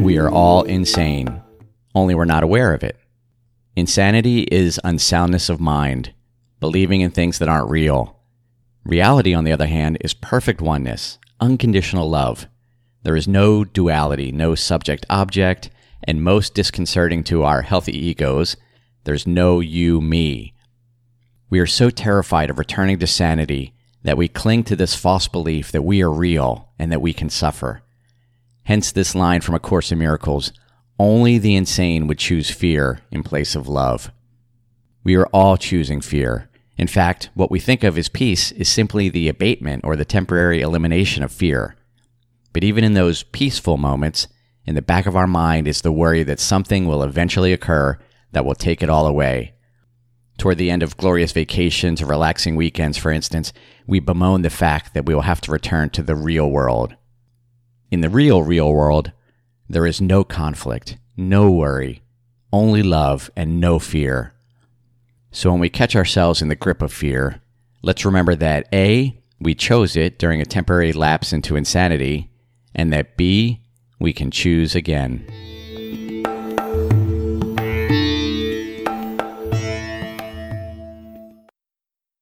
We are all insane, only we're not aware of it. Insanity is unsoundness of mind, believing in things that aren't real. Reality, on the other hand, is perfect oneness, unconditional love. There is no duality, no subject object, and most disconcerting to our healthy egos, there's no you me. We are so terrified of returning to sanity that we cling to this false belief that we are real and that we can suffer. Hence, this line from A Course in Miracles only the insane would choose fear in place of love. We are all choosing fear. In fact, what we think of as peace is simply the abatement or the temporary elimination of fear. But even in those peaceful moments, in the back of our mind is the worry that something will eventually occur that will take it all away. Toward the end of glorious vacations or relaxing weekends, for instance, we bemoan the fact that we will have to return to the real world. In the real, real world, there is no conflict, no worry, only love and no fear. So when we catch ourselves in the grip of fear, let's remember that A, we chose it during a temporary lapse into insanity, and that B, we can choose again.